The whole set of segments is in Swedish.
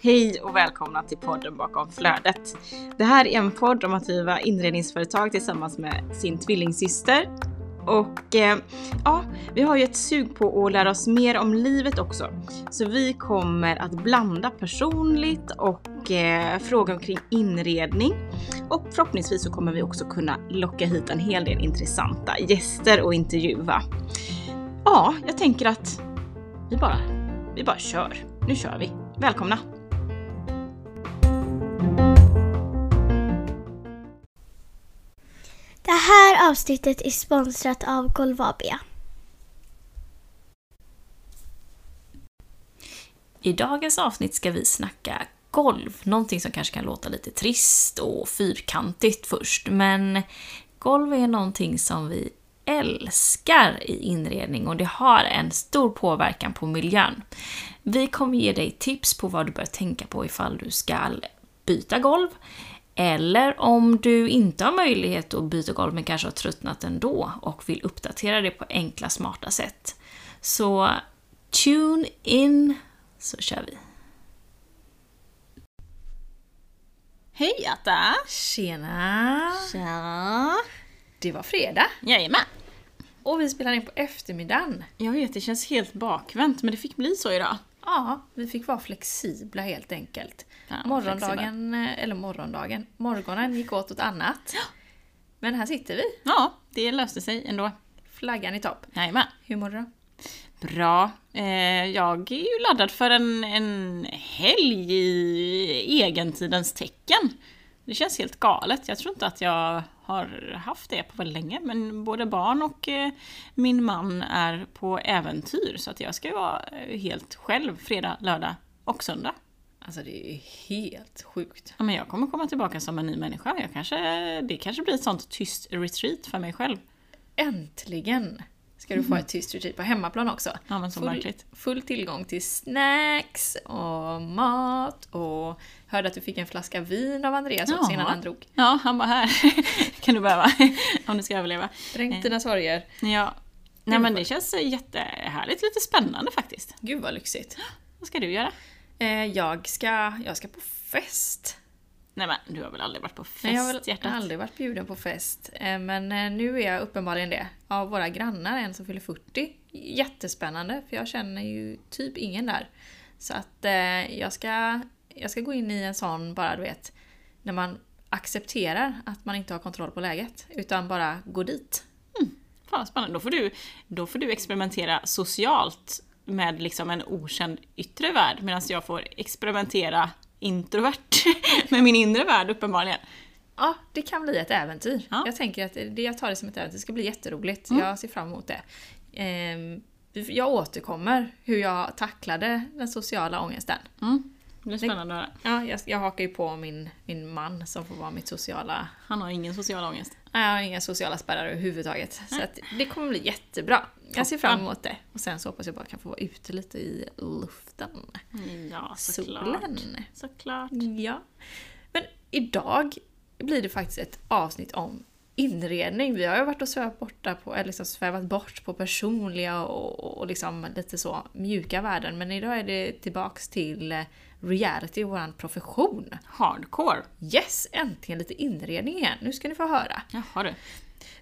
Hej och välkomna till podden bakom flödet. Det här är en podd om att driva inredningsföretag tillsammans med sin tvillingsyster. Och eh, ja, vi har ju ett sug på att lära oss mer om livet också. Så vi kommer att blanda personligt och eh, fråga omkring inredning. Och förhoppningsvis så kommer vi också kunna locka hit en hel del intressanta gäster och intervjua. Ja, jag tänker att vi bara, vi bara kör. Nu kör vi. Välkomna! Avsnittet är sponsrat av Golvabia. I dagens avsnitt ska vi snacka golv, någonting som kanske kan låta lite trist och fyrkantigt först, men golv är någonting som vi älskar i inredning och det har en stor påverkan på miljön. Vi kommer ge dig tips på vad du bör tänka på ifall du ska byta golv, eller om du inte har möjlighet att byta golv men kanske har tröttnat ändå och vill uppdatera det på enkla, smarta sätt. Så tune in, så kör vi. Hej Atta! Tjena! Tja! Det var fredag Jajamän! och vi spelar in på eftermiddagen. Jag vet, det känns helt bakvänt men det fick bli så idag. Ja, vi fick vara flexibla helt enkelt. Ja, Morgondagen, eller morgondagen, morgonen gick åt åt annat. Men här sitter vi, Ja, det löste sig ändå. flaggan i topp. Jajamän. Hur mår du då? Bra. Eh, jag är ju laddad för en, en helg i egentidens tecken. Det känns helt galet. Jag tror inte att jag har haft det på väldigt länge. Men både barn och eh, min man är på äventyr. Så att jag ska ju vara eh, helt själv fredag, lördag och söndag. Alltså det är helt sjukt. Ja, men jag kommer komma tillbaka som en ny människa. Jag kanske, det kanske blir ett sånt tyst retreat för mig själv. Äntligen ska du få ett tyst retreat på hemmaplan också. Ja, men så full, full tillgång till snacks och mat och hörde att du fick en flaska vin av Andreas också Jaha. innan han drog. Ja, han var här. kan du behöva om du ska överleva. Dränk dina sorger. Ja. Nej men det känns jättehärligt, lite spännande faktiskt. Gud vad lyxigt. Vad ska du göra? Eh, jag, ska, jag ska på fest. Nej men du har väl aldrig varit på fest, Nej, jag har väl hjärtat? aldrig varit bjuden på fest. Eh, Men eh, nu är jag uppenbarligen det. Av våra grannar, en som fyller 40. Jättespännande, för jag känner ju typ ingen där. Så att eh, jag, ska, jag ska gå in i en sån, bara du vet, när man accepterar att man inte har kontroll på läget. Utan bara går dit. Fan vad spännande. Då får, du, då får du experimentera socialt med liksom en okänd yttre värld medan jag får experimentera introvert med min inre värld uppenbarligen. Ja, det kan bli ett äventyr. Ja. Jag tänker att det, jag tar det som ett äventyr. Det ska bli jätteroligt. Mm. Jag ser fram emot det. Ehm, jag återkommer hur jag tacklade den sociala ångesten. Mm. Det blir spännande att höra. Ja, jag, jag hakar ju på min, min man som får vara mitt sociala... Han har ingen social ångest. Nej, Jag har inga sociala spärrar överhuvudtaget. Så att det kommer bli jättebra. Jag ser fram emot det. Och sen så hoppas jag bara kan få vara ute lite i luften. Ja, såklart. Solen. Såklart. Ja. Men idag blir det faktiskt ett avsnitt om inredning. Vi har ju varit och svävat, borta på, eller liksom svävat bort på personliga och, och liksom lite så mjuka värden. Men idag är det tillbaks till reality, vår profession. Hardcore. Yes, äntligen lite inredning igen. Nu ska ni få höra. Jaha du.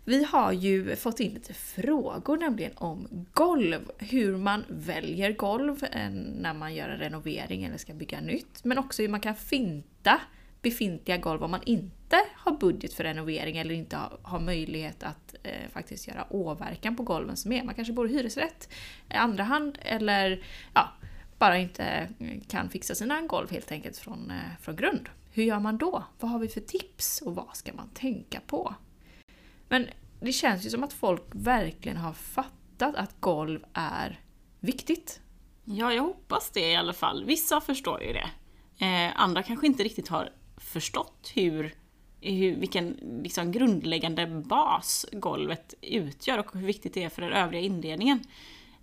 Vi har ju fått in lite frågor nämligen om golv. Hur man väljer golv eh, när man gör en renovering eller ska bygga nytt. Men också hur man kan finta befintliga golv om man inte har budget för renovering eller inte har, möjlighet att eh, faktiskt göra åverkan på golven som är. Man kanske bor i hyresrätt, eh, andra hand eller ja, bara inte kan fixa sina golv helt enkelt från, eh, från grund. Hur gör man då? Vad har vi för tips och vad ska man tänka på? Men det känns ju som att folk verkligen har fattat att golv är viktigt. Ja, jag hoppas det i alla fall. Vissa förstår ju det. Eh, andra kanske inte riktigt har förstått hur, hur, vilken liksom grundläggande bas golvet utgör och hur viktigt det är för den övriga inredningen.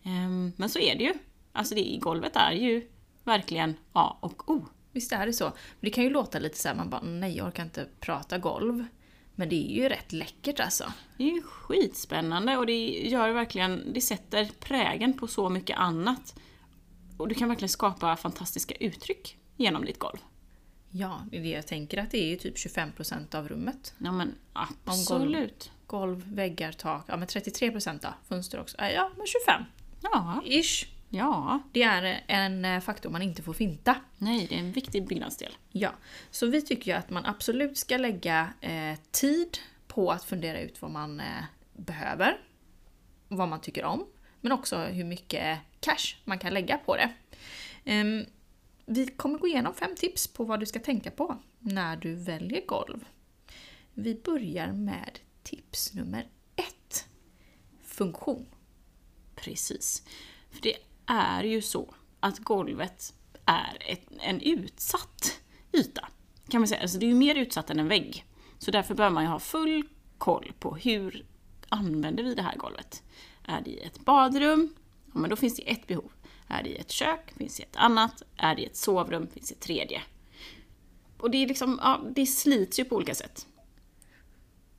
Eh, men så är det ju. Alltså det, golvet är ju verkligen A och O. Visst är det så? Men det kan ju låta lite så här, man bara nej jag orkar inte prata golv. Men det är ju rätt läckert alltså. Det är ju skitspännande och det gör verkligen, det sätter prägen på så mycket annat. Och du kan verkligen skapa fantastiska uttryck genom ditt golv. Ja, det är det jag tänker att det är ju typ 25% av rummet. Ja men absolut. Golv, väggar, tak. Ja men 33% då. Fönster också. Äh, Ja, men 25. Ja, Ish. Ja. Det är en eh, faktor man inte får finta. Nej, det är en viktig byggnadsdel. Ja, så vi tycker ju att man absolut ska lägga eh, tid på att fundera ut vad man eh, behöver, vad man tycker om, men också hur mycket cash man kan lägga på det. Ehm, vi kommer gå igenom fem tips på vad du ska tänka på när du väljer golv. Vi börjar med tips nummer ett. Funktion. Precis. För det är ju så att golvet är ett, en utsatt yta. Kan man säga. Alltså det är ju mer utsatt än en vägg. Så därför bör man ju ha full koll på hur använder vi det här golvet. Är det i ett badrum? Ja, men då finns det ett behov. Är det i ett kök? Finns det ett annat? Är det i ett sovrum? Finns det ett tredje? Och det är liksom, ja, det slits ju på olika sätt.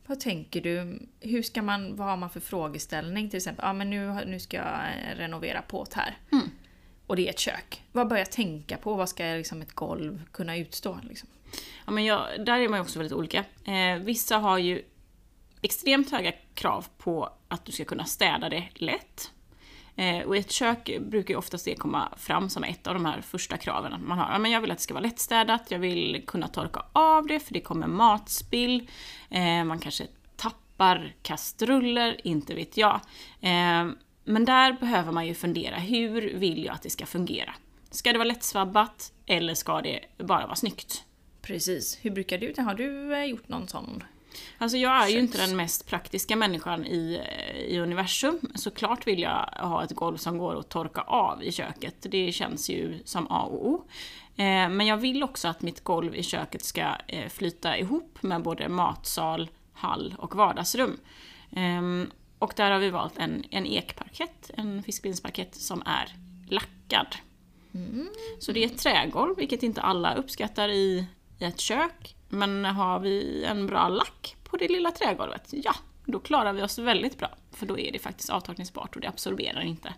Vad tänker du? Hur ska man, vad har man för frågeställning? Till exempel, ja men nu, nu ska jag eh, renovera på't här. Mm. Och det är ett kök. Vad bör jag tänka på? Vad ska liksom ett golv kunna utstå? Liksom? Ja, men jag, där är man ju också väldigt olika. Eh, vissa har ju extremt höga krav på att du ska kunna städa det lätt. Eh, och i ett kök brukar ju oftast det komma fram som ett av de här första kraven. Man har, ja, men jag vill att det ska vara lättstädat, jag vill kunna torka av det för det kommer matspill. Eh, man kanske tappar kastruller, inte vet jag. Eh, men där behöver man ju fundera, hur vill jag att det ska fungera? Ska det vara lättsvabbat eller ska det bara vara snyggt? Precis. Hur brukar du? Har du gjort någon sån? Alltså jag är ju inte den mest praktiska människan i, i universum. Såklart vill jag ha ett golv som går att torka av i köket. Det känns ju som A och O. Eh, men jag vill också att mitt golv i köket ska eh, flyta ihop med både matsal, hall och vardagsrum. Ehm, och där har vi valt en, en ekparkett, en fiskbensparkett som är lackad. Så det är ett trägolv, vilket inte alla uppskattar i, i ett kök. Men har vi en bra lack på det lilla trägolvet, ja, då klarar vi oss väldigt bra. För då är det faktiskt avtorkningsbart och det absorberar inte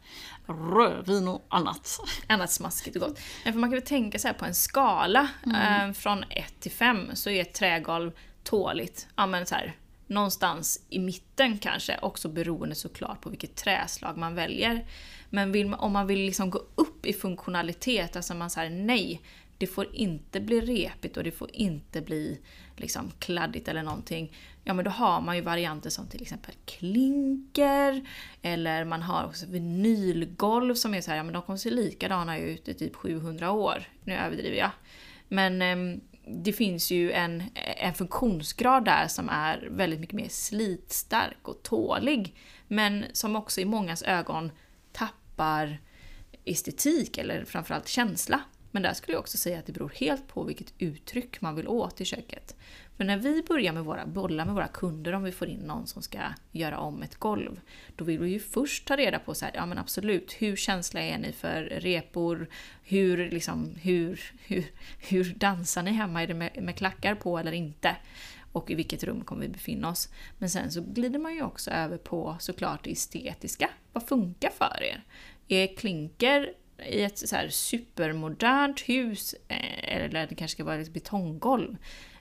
rödvin och annat. Annat smaskigt och gott. Men för man kan väl tänka så på en skala eh, från 1 till 5 så är ett trägolv tåligt. Ja men så här, någonstans i mitten kanske, också beroende såklart på vilket träslag man väljer. Men vill man, om man vill liksom gå upp i funktionalitet, alltså man säger nej, det får inte bli repigt och det får inte bli liksom kladdigt eller någonting. Ja men då har man ju varianter som till exempel klinker, eller man har också vinylgolv som är så här, ja men de kommer se likadana ut i typ 700 år. Nu överdriver jag. Men ehm, det finns ju en, en funktionsgrad där som är väldigt mycket mer slitstark och tålig. Men som också i mångas ögon tappar estetik eller framförallt känsla. Men där skulle jag också säga att det beror helt på vilket uttryck man vill åt i köket. För när vi börjar med våra bollar med våra kunder om vi får in någon som ska göra om ett golv, då vill vi ju först ta reda på så här, ja men absolut, hur känsliga är ni för repor? Hur, liksom, hur, hur, hur dansar ni hemma? Är det med, med klackar på eller inte? Och i vilket rum kommer vi befinna oss? Men sen så glider man ju också över på såklart det estetiska. Vad funkar för er? Är klinker i ett så här supermodernt hus, eh, eller det kanske ska vara ett betonggolv,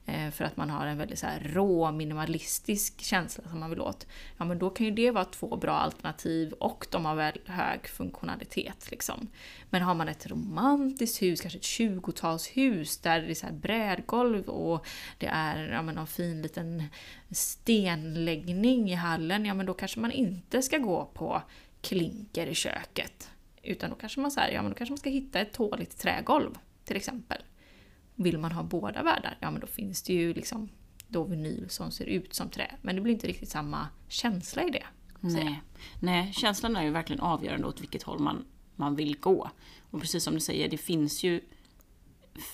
eh, för att man har en väldigt så här rå, minimalistisk känsla som man vill åt. Ja men då kan ju det vara två bra alternativ och de har väl hög funktionalitet. Liksom. Men har man ett romantiskt hus, kanske ett 20-talshus där det är så här brädgolv och det är ja, men någon fin liten stenläggning i hallen, ja men då kanske man inte ska gå på klinker i köket. Utan då kanske man, så här, ja, men då kanske man ska hitta ett tåligt trägolv till exempel. Vill man ha båda världar, ja men då finns det ju liksom då vinyl som ser ut som trä. Men det blir inte riktigt samma känsla i det. Nej. Nej, känslan är ju verkligen avgörande åt vilket håll man, man vill gå. Och precis som du säger, det finns ju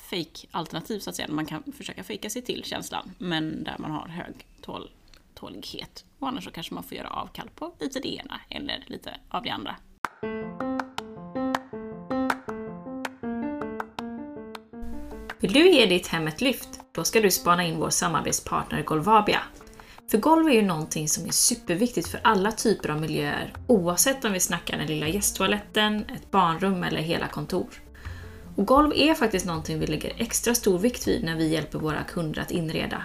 fake-alternativ så att säga. Man kan försöka fejka sig till känslan, men där man har hög tål, tålighet. Och annars så kanske man får göra avkall på lite det ena eller lite av det andra. Vill du ge ditt hem ett lyft? Då ska du spana in vår samarbetspartner Golvabia. För golv är ju någonting som är superviktigt för alla typer av miljöer oavsett om vi snackar den lilla gästtoaletten, ett barnrum eller hela kontor. Och golv är faktiskt någonting vi lägger extra stor vikt vid när vi hjälper våra kunder att inreda.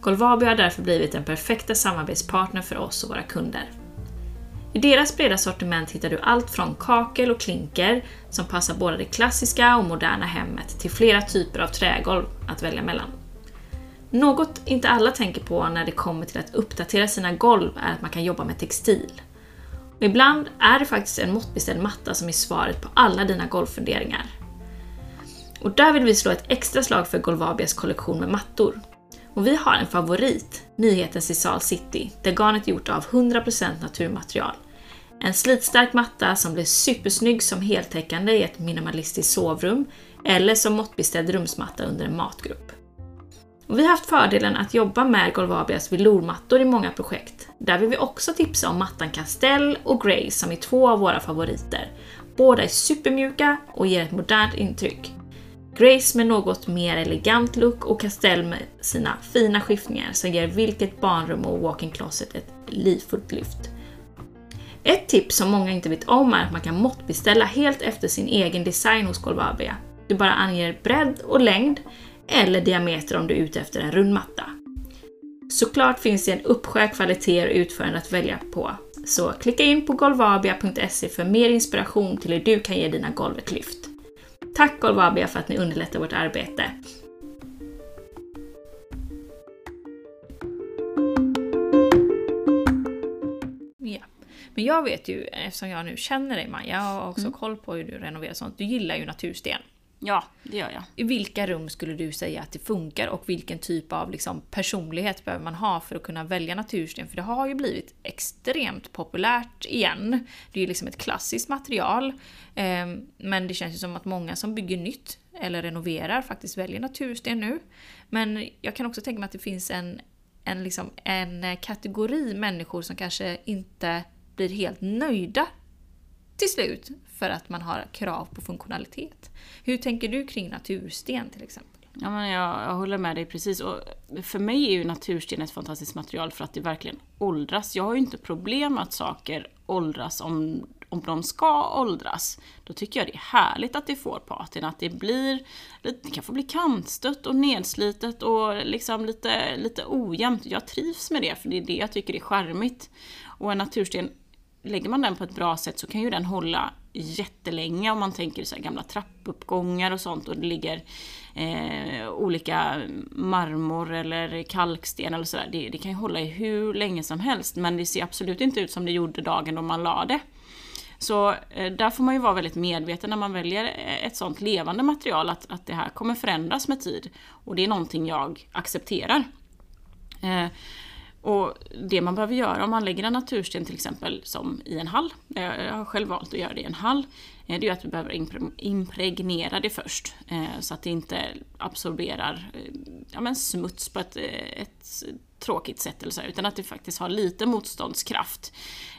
Golvabia har därför blivit den perfekta samarbetspartner för oss och våra kunder. I deras breda sortiment hittar du allt från kakel och klinker som passar både det klassiska och moderna hemmet till flera typer av trägolv att välja mellan. Något inte alla tänker på när det kommer till att uppdatera sina golv är att man kan jobba med textil. Och ibland är det faktiskt en måttbeställd matta som är svaret på alla dina golvfunderingar. Och där vill vi slå ett extra slag för Golvabias kollektion med mattor. Och vi har en favorit, nyheten Sisal City, där garnet är gjort av 100% naturmaterial. En slitstark matta som blir supersnygg som heltäckande i ett minimalistiskt sovrum eller som måttbeställd rumsmatta under en matgrupp. Och vi har haft fördelen att jobba med Golvabias velourmattor i många projekt. Där vill vi också tipsa om mattan Castell och Grey som är två av våra favoriter. Båda är supermjuka och ger ett modernt intryck. Grace med något mer elegant look och Castell med sina fina skiftningar som ger vilket barnrum och walk-in closet ett livfullt lyft. Ett tips som många inte vet om är att man kan måttbeställa helt efter sin egen design hos Golvabia. Du bara anger bredd och längd eller diameter om du är ute efter en rund matta. Såklart finns det en uppsjö kvaliteter och utförande att välja på, så klicka in på golvabia.se för mer inspiration till hur du kan ge dina golv ett lyft. Tack Golvabia för att ni underlättar vårt arbete. Ja. Men jag vet ju, eftersom jag nu känner dig Maja, har också koll på hur du renoverar sånt. Du gillar ju natursten. Ja, det gör jag. I vilka rum skulle du säga att det funkar och vilken typ av liksom, personlighet behöver man ha för att kunna välja natursten? För det har ju blivit extremt populärt igen. Det är ju liksom ett klassiskt material. Eh, men det känns ju som att många som bygger nytt eller renoverar faktiskt väljer natursten nu. Men jag kan också tänka mig att det finns en, en, liksom, en kategori människor som kanske inte blir helt nöjda till slut för att man har krav på funktionalitet. Hur tänker du kring natursten till exempel? Ja, men jag, jag håller med dig precis. Och för mig är ju natursten ett fantastiskt material för att det verkligen åldras. Jag har ju inte problem med att saker åldras om, om de ska åldras. Då tycker jag det är härligt att det får patin, att det blir, det kan få bli kantstött och nedslitet och liksom lite, lite ojämnt. Jag trivs med det, för det är det jag tycker är charmigt. Och en natursten lägger man den på ett bra sätt så kan ju den hålla jättelänge om man tänker så gamla trappuppgångar och sånt och det ligger eh, olika marmor eller kalksten eller sådär. Det, det kan ju hålla i hur länge som helst men det ser absolut inte ut som det gjorde dagen då man la det. Så eh, där får man ju vara väldigt medveten när man väljer eh, ett sånt levande material att, att det här kommer förändras med tid. Och det är någonting jag accepterar. Eh, och det man behöver göra om man lägger en natursten till exempel som i en hall, eh, jag har själv valt att göra det i en hall, eh, det är att vi behöver impregnera det först. Eh, så att det inte absorberar ja, men smuts på ett, ett tråkigt sätt eller så, utan att det faktiskt har lite motståndskraft.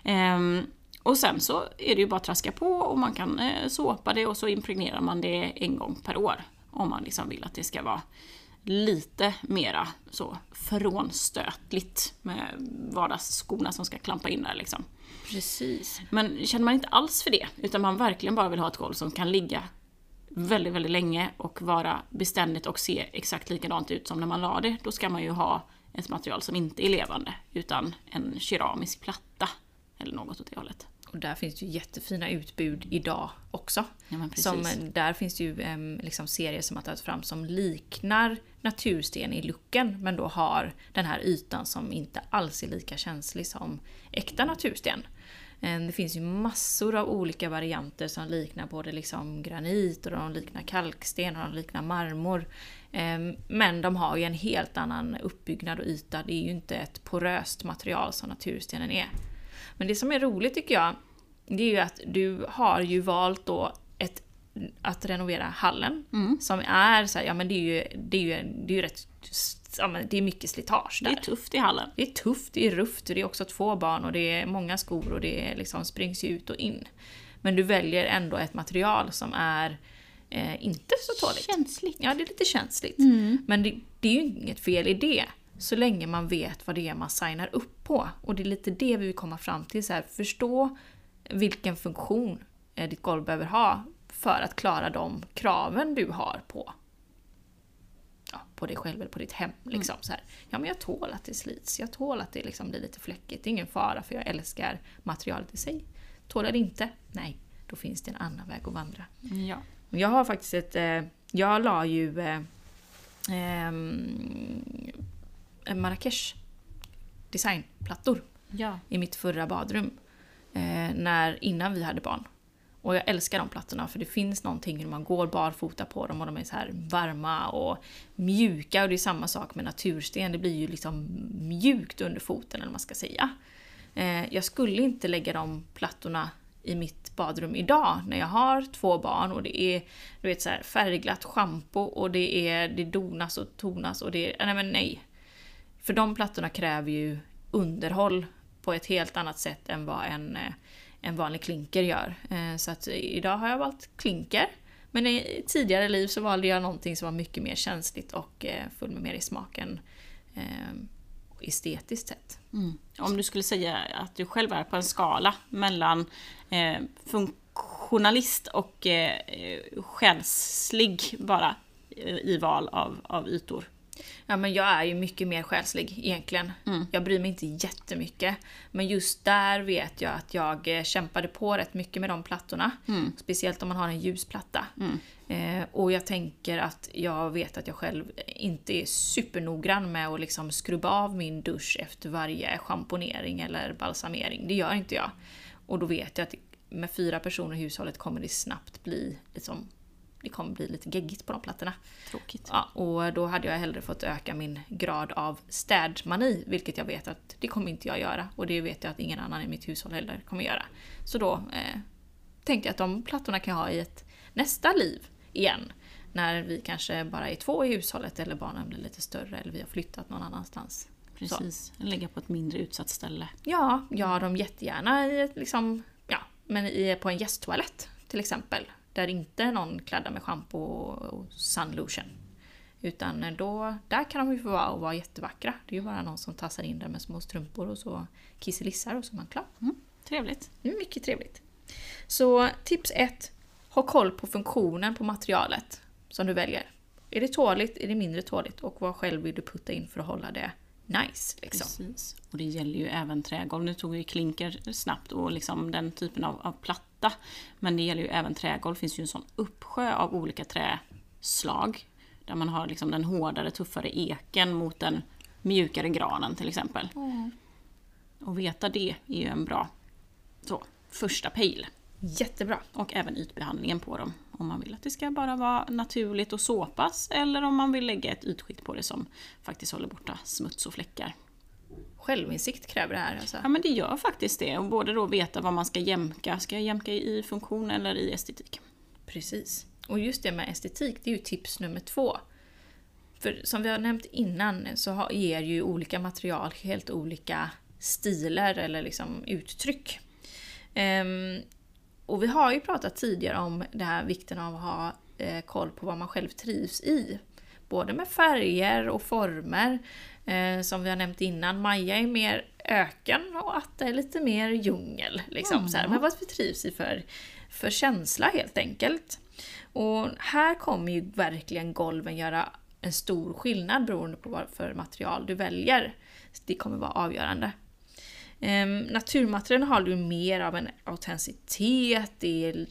Ehm, och sen så är det ju bara att traska på och man kan såpa det och så impregnerar man det en gång per år. Om man liksom vill att det ska vara lite mera så frånstötligt med vardagsskorna som ska klampa in där liksom. Precis. Men känner man inte alls för det, utan man verkligen bara vill ha ett golv som kan ligga väldigt, väldigt länge och vara beständigt och se exakt likadant ut som när man la det, då ska man ju ha ett material som inte är levande, utan en keramisk platta eller något åt det hållet. Och där finns det ju jättefina utbud idag också. Ja, som, där finns det ju um, liksom serier som har tagits fram som liknar natursten i looken men då har den här ytan som inte alls är lika känslig som äkta natursten. Um, det finns ju massor av olika varianter som liknar både liksom granit och de liknar kalksten och de liknar marmor. Um, men de har ju en helt annan uppbyggnad och yta. Det är ju inte ett poröst material som naturstenen är. Men det som är roligt tycker jag, det är ju att du har ju valt då ett, att renovera hallen. Mm. Som är så här, ja men det är ju, det är ju, det är ju rätt, ja men det är mycket slitage där. Det är tufft i hallen. Det är tufft, det är rufft, det är också två barn och det är många skor och det liksom springs ut och in. Men du väljer ändå ett material som är eh, inte så tåligt. Känsligt. Ja, det är lite känsligt. Mm. Men det, det är ju inget fel i det. Så länge man vet vad det är man signar upp på. Och det är lite det vi vill komma fram till. Så här, förstå vilken funktion eh, ditt golv behöver ha för att klara de kraven du har på ja, på dig själv eller på ditt hem. Liksom, så här. Ja men jag tål att det slits, jag tål att det liksom blir lite fläckigt. Det är ingen fara för jag älskar materialet i sig. Tål jag det inte? Nej, då finns det en annan väg att vandra. Ja. Jag har faktiskt ett... Eh, jag la ju eh, ehm, Marrakesh designplattor Ja. i mitt förra badrum. Eh, när, innan vi hade barn. Och jag älskar de plattorna för det finns någonting när man går barfota på dem och de är så här varma och mjuka. Och det är samma sak med natursten, det blir ju liksom mjukt under foten eller man ska säga. Eh, jag skulle inte lägga de plattorna i mitt badrum idag när jag har två barn och det är du vet, så här, färgglatt schampo och det, är, det donas och tonas och det är... Nej men nej. För de plattorna kräver ju underhåll på ett helt annat sätt än vad en, eh, en vanlig klinker gör. Eh, så att idag har jag valt klinker. Men i tidigare liv så valde jag någonting som var mycket mer känsligt och eh, full med mer i smaken estetiskt sett. Mm. Om du skulle säga att du själv är på en skala mellan eh, funktionalist och eh, själslig bara i val av, av ytor. Ja men jag är ju mycket mer själslig egentligen. Jag bryr mig inte jättemycket. Men just där vet jag att jag eh, kämpade på rätt mycket med de plattorna. Speciellt om man har en ljusplatta. Eh, och jag tänker att jag vet att jag själv inte är supernoggrann med att liksom skrubba av min dusch efter varje schamponering eller balsamering. Det gör inte jag. Och då vet jag att med fyra personer i hushållet kommer det snabbt bli liksom, det kommer bli lite geggigt på de plattorna. Tråkigt. Ja, och då hade jag hellre fått öka min grad av städmani, vilket jag vet att det kommer inte jag göra. Och det vet jag att ingen annan i mitt hushåll heller kommer göra. Så då eh, tänkte jag att de plattorna kan jag ha i ett nästa liv igen. När vi kanske bara är två i hushållet eller barnen blir lite större eller vi har flyttat någon annanstans. Precis. Lägga på ett mindre utsatt ställe. Ja, jag har dem jättegärna i liksom, ja, men i, på en gästtoalett till exempel. Där inte någon kladdar med schampo och sunlotion. Utan då, där kan de ju få vara och vara jättevackra. Det är ju bara någon som tassar in där med små strumpor och så kisselissar och så är man klar. Trevligt. Det är mycket trevligt. Så tips 1. Ha koll på funktionen på materialet som du väljer. Är det tåligt? Är det mindre tåligt? Och vad själv vill du putta in för att hålla det nice? Liksom. Precis. Och det gäller ju även trägolv. Nu tog vi klinker snabbt och liksom den typen av, av platta. Men det gäller ju även trägolv. Det finns ju en sån uppsjö av olika träslag. Där man har liksom den hårdare, tuffare eken mot den mjukare granen till exempel. Och veta det är ju en bra så, första pejl. Jättebra. Och även ytbehandlingen på dem. Om man vill att det ska bara vara naturligt och såpas eller om man vill lägga ett ytskikt på det som faktiskt håller borta smuts och fläckar. Självinsikt kräver det här alltså. Ja men det gör faktiskt det. Och både då veta vad man ska jämka. Ska jag jämka i funktion eller i estetik? Precis. Och just det med estetik, det är ju tips nummer två. För som vi har nämnt innan så ger ju olika material helt olika stilar eller liksom uttryck. Ehm, och vi har ju pratat tidigare om det här vikten av att ha eh, koll på vad man själv trivs i. Både med färger och former. Eh, som vi har nämnt innan, Maja är mer öken och Atta är lite mer djungel. Liksom, så här. Men vad vi trivs i för, för känsla helt enkelt. Och här kommer ju verkligen golven göra en stor skillnad beroende på vad för material du väljer. Det kommer vara avgörande. Um, naturmaterialen har du mer av en autenticitet, det är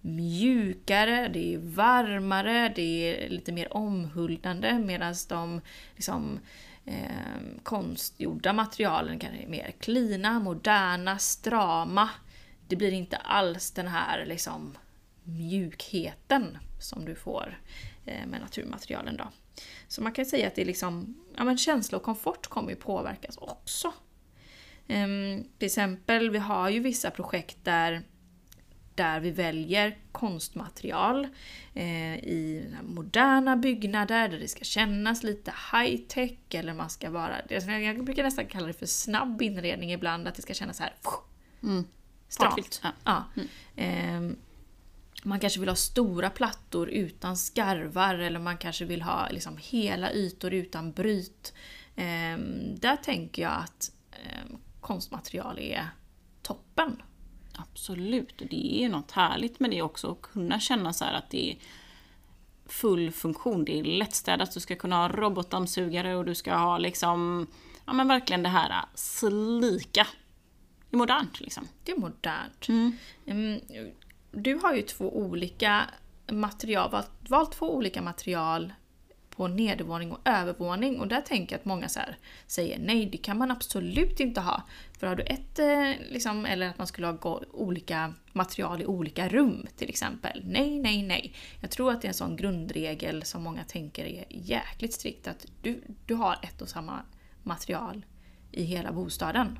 mjukare, det är varmare, det är lite mer omhuldande medan de liksom, eh, konstgjorda materialen kan är mer klina, moderna, strama. Det blir inte alls den här liksom, mjukheten som du får eh, med naturmaterialen. Då. Så man kan säga att det är liksom, ja, men känsla och komfort kommer ju påverkas också. Eh, till exempel, vi har ju vissa projekt där, där vi väljer konstmaterial eh, i moderna byggnader där det ska kännas lite high tech eller man ska vara, jag brukar nästan kalla det för snabb inredning ibland, att det ska kännas så här stramt. Fartfyllt. Ja. Ja. Ehm, man kanske vill ha stora plattor utan skarvar eller man kanske vill ha liksom hela ytor utan bryt. Ehm, där tänker jag att ehm, konstmaterial är toppen. Absolut, och det är något härligt med det också, att kunna känna så här att det är full funktion. Det är lättstädat, du ska kunna ha robotdammsugare och du ska ha liksom, ja men verkligen det här slika. Det är modernt liksom. Det är modernt. Mm. Mm, Du har ju två olika material, valt, valt två olika material på nedervåning och övervåning och där tänker jag att många så här säger nej, det kan man absolut inte ha. För har du ett, eh, liksom, eller att man skulle ha olika material i olika rum till exempel. Nej, nej, nej. Jag tror att det är en sån grundregel som många tänker är jäkligt strikt att du, du har ett och samma material i hela bostaden.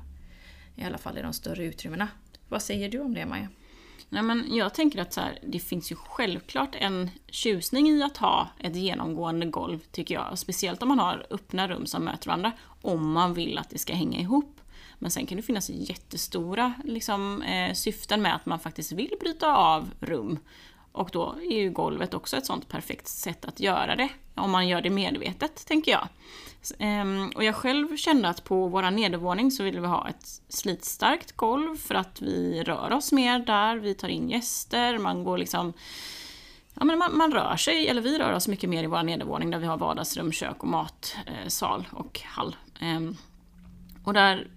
I alla fall i de större utrymmena. Vad säger du om det Maja? Nej, men jag tänker att så här, det finns ju självklart en tjusning i att ha ett genomgående golv, tycker jag. Speciellt om man har öppna rum som möter varandra, om man vill att det ska hänga ihop. Men sen kan det finnas jättestora liksom, eh, syften med att man faktiskt vill bryta av rum. Och då är ju golvet också ett sånt perfekt sätt att göra det, om man gör det medvetet, tänker jag. Ehm, och jag själv kände att på vår nedervåning så ville vi ha ett slitstarkt golv för att vi rör oss mer där, vi tar in gäster, man går liksom Ja, men man, man rör sig, eller vi rör oss mycket mer i vår nedervåning där vi har vardagsrum, kök och matsal eh, och hall. Ehm, och där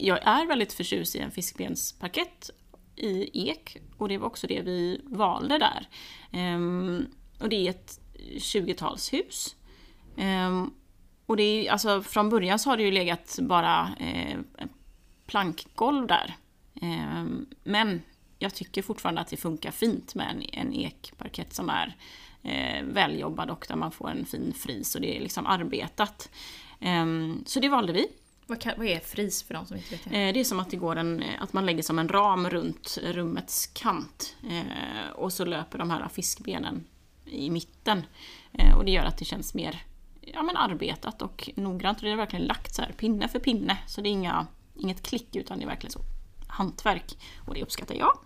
jag är väldigt förtjust i en fiskbensparkett i ek och det var också det vi valde där. Um, och det är ett 20-talshus. Um, ehm, och det är, alltså, från början så har det ju legat bara eh, plankgolv där. Um, men jag tycker fortfarande att det funkar fint med en, en ekparkett som är eh, väljobbad och där man får en fin fris och det är liksom arbetat. Så det valde vi. Vad, kan, vad är fris för de som inte vet det? Eh, Det är som att, det går en, eh, att man lägger som en ram runt rummets kant. Eh, och så löper de här fiskbenen i mitten. Eh, och det gör att det känns mer ja, men arbetat och noggrant. Och det är verkligen lagt så här pinne för pinne. Så det är inga, inget klick utan det är verkligen så hantverk. Och det uppskattar jag.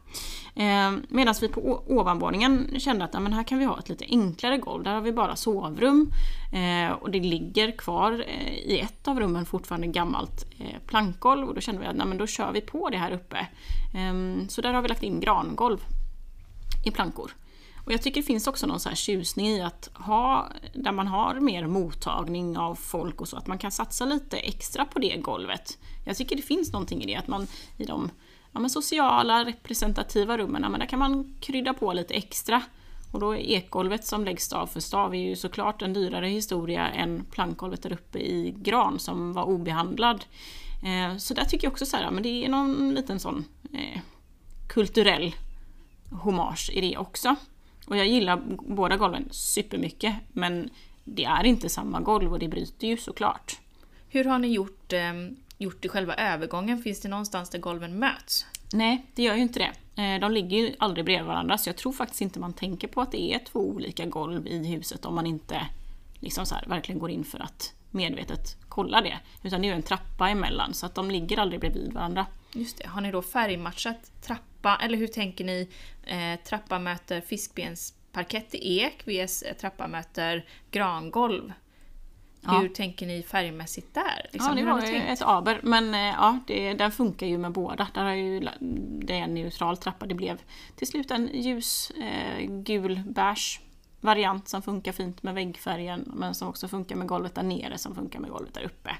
Eh, Medan vi på ovanvåningen kände att ja, men här kan vi ha ett lite enklare golv. Där har vi bara sovrum. Eh, och det ligger kvar eh, i ett av rummen fortfarande gammalt eh, plankgolv. Och då kände vi att nej, men då kör vi på det här uppe. Eh, så där har vi lagt in grangolv i plankor. Och jag tycker det finns också någon så här tjusning i att ha, där man har mer mottagning av folk och så, att man kan satsa lite extra på det golvet. Jag tycker det finns någonting i det, att man i de ja, men sociala, representativa rummen, men där kan man krydda på lite extra. Och då är ekgolvet som läggs stav för stav är ju såklart en dyrare historia än plankgolvet där uppe i gran som var obehandlad. Eh, så där tycker jag också så här, men det är någon liten sån eh, kulturell hommage i det också. Och jag gillar båda golven supermycket men det är inte samma golv och det bryter ju såklart. Hur har ni gjort, eh, gjort i själva övergången? Finns det någonstans där golven möts? Nej, det gör ju inte det. Eh, De ligger ju aldrig bredvid varandra så jag tror faktiskt inte man tänker på att det är två olika golv i huset om man inte liksom så här, verkligen går in för att medvetet kolla det. Utan det är ju en trappa emellan så att de ligger aldrig bredvid varandra. Just det. Har ni då färgmatchat trappa, eller hur tänker ni? Eh, trappa möter fiskbensparkett i ek vs trappa möter grangolv. Ja. Hur tänker ni färgmässigt där? Liksom, ja, det var ju ett aber. Men eh, ja, det, den funkar ju med båda. Där har ju, det är en neutral trappa. Det blev till slut en ljus eh, gul beige variant som funkar fint med väggfärgen men som också funkar med golvet där nere som funkar med golvet där uppe.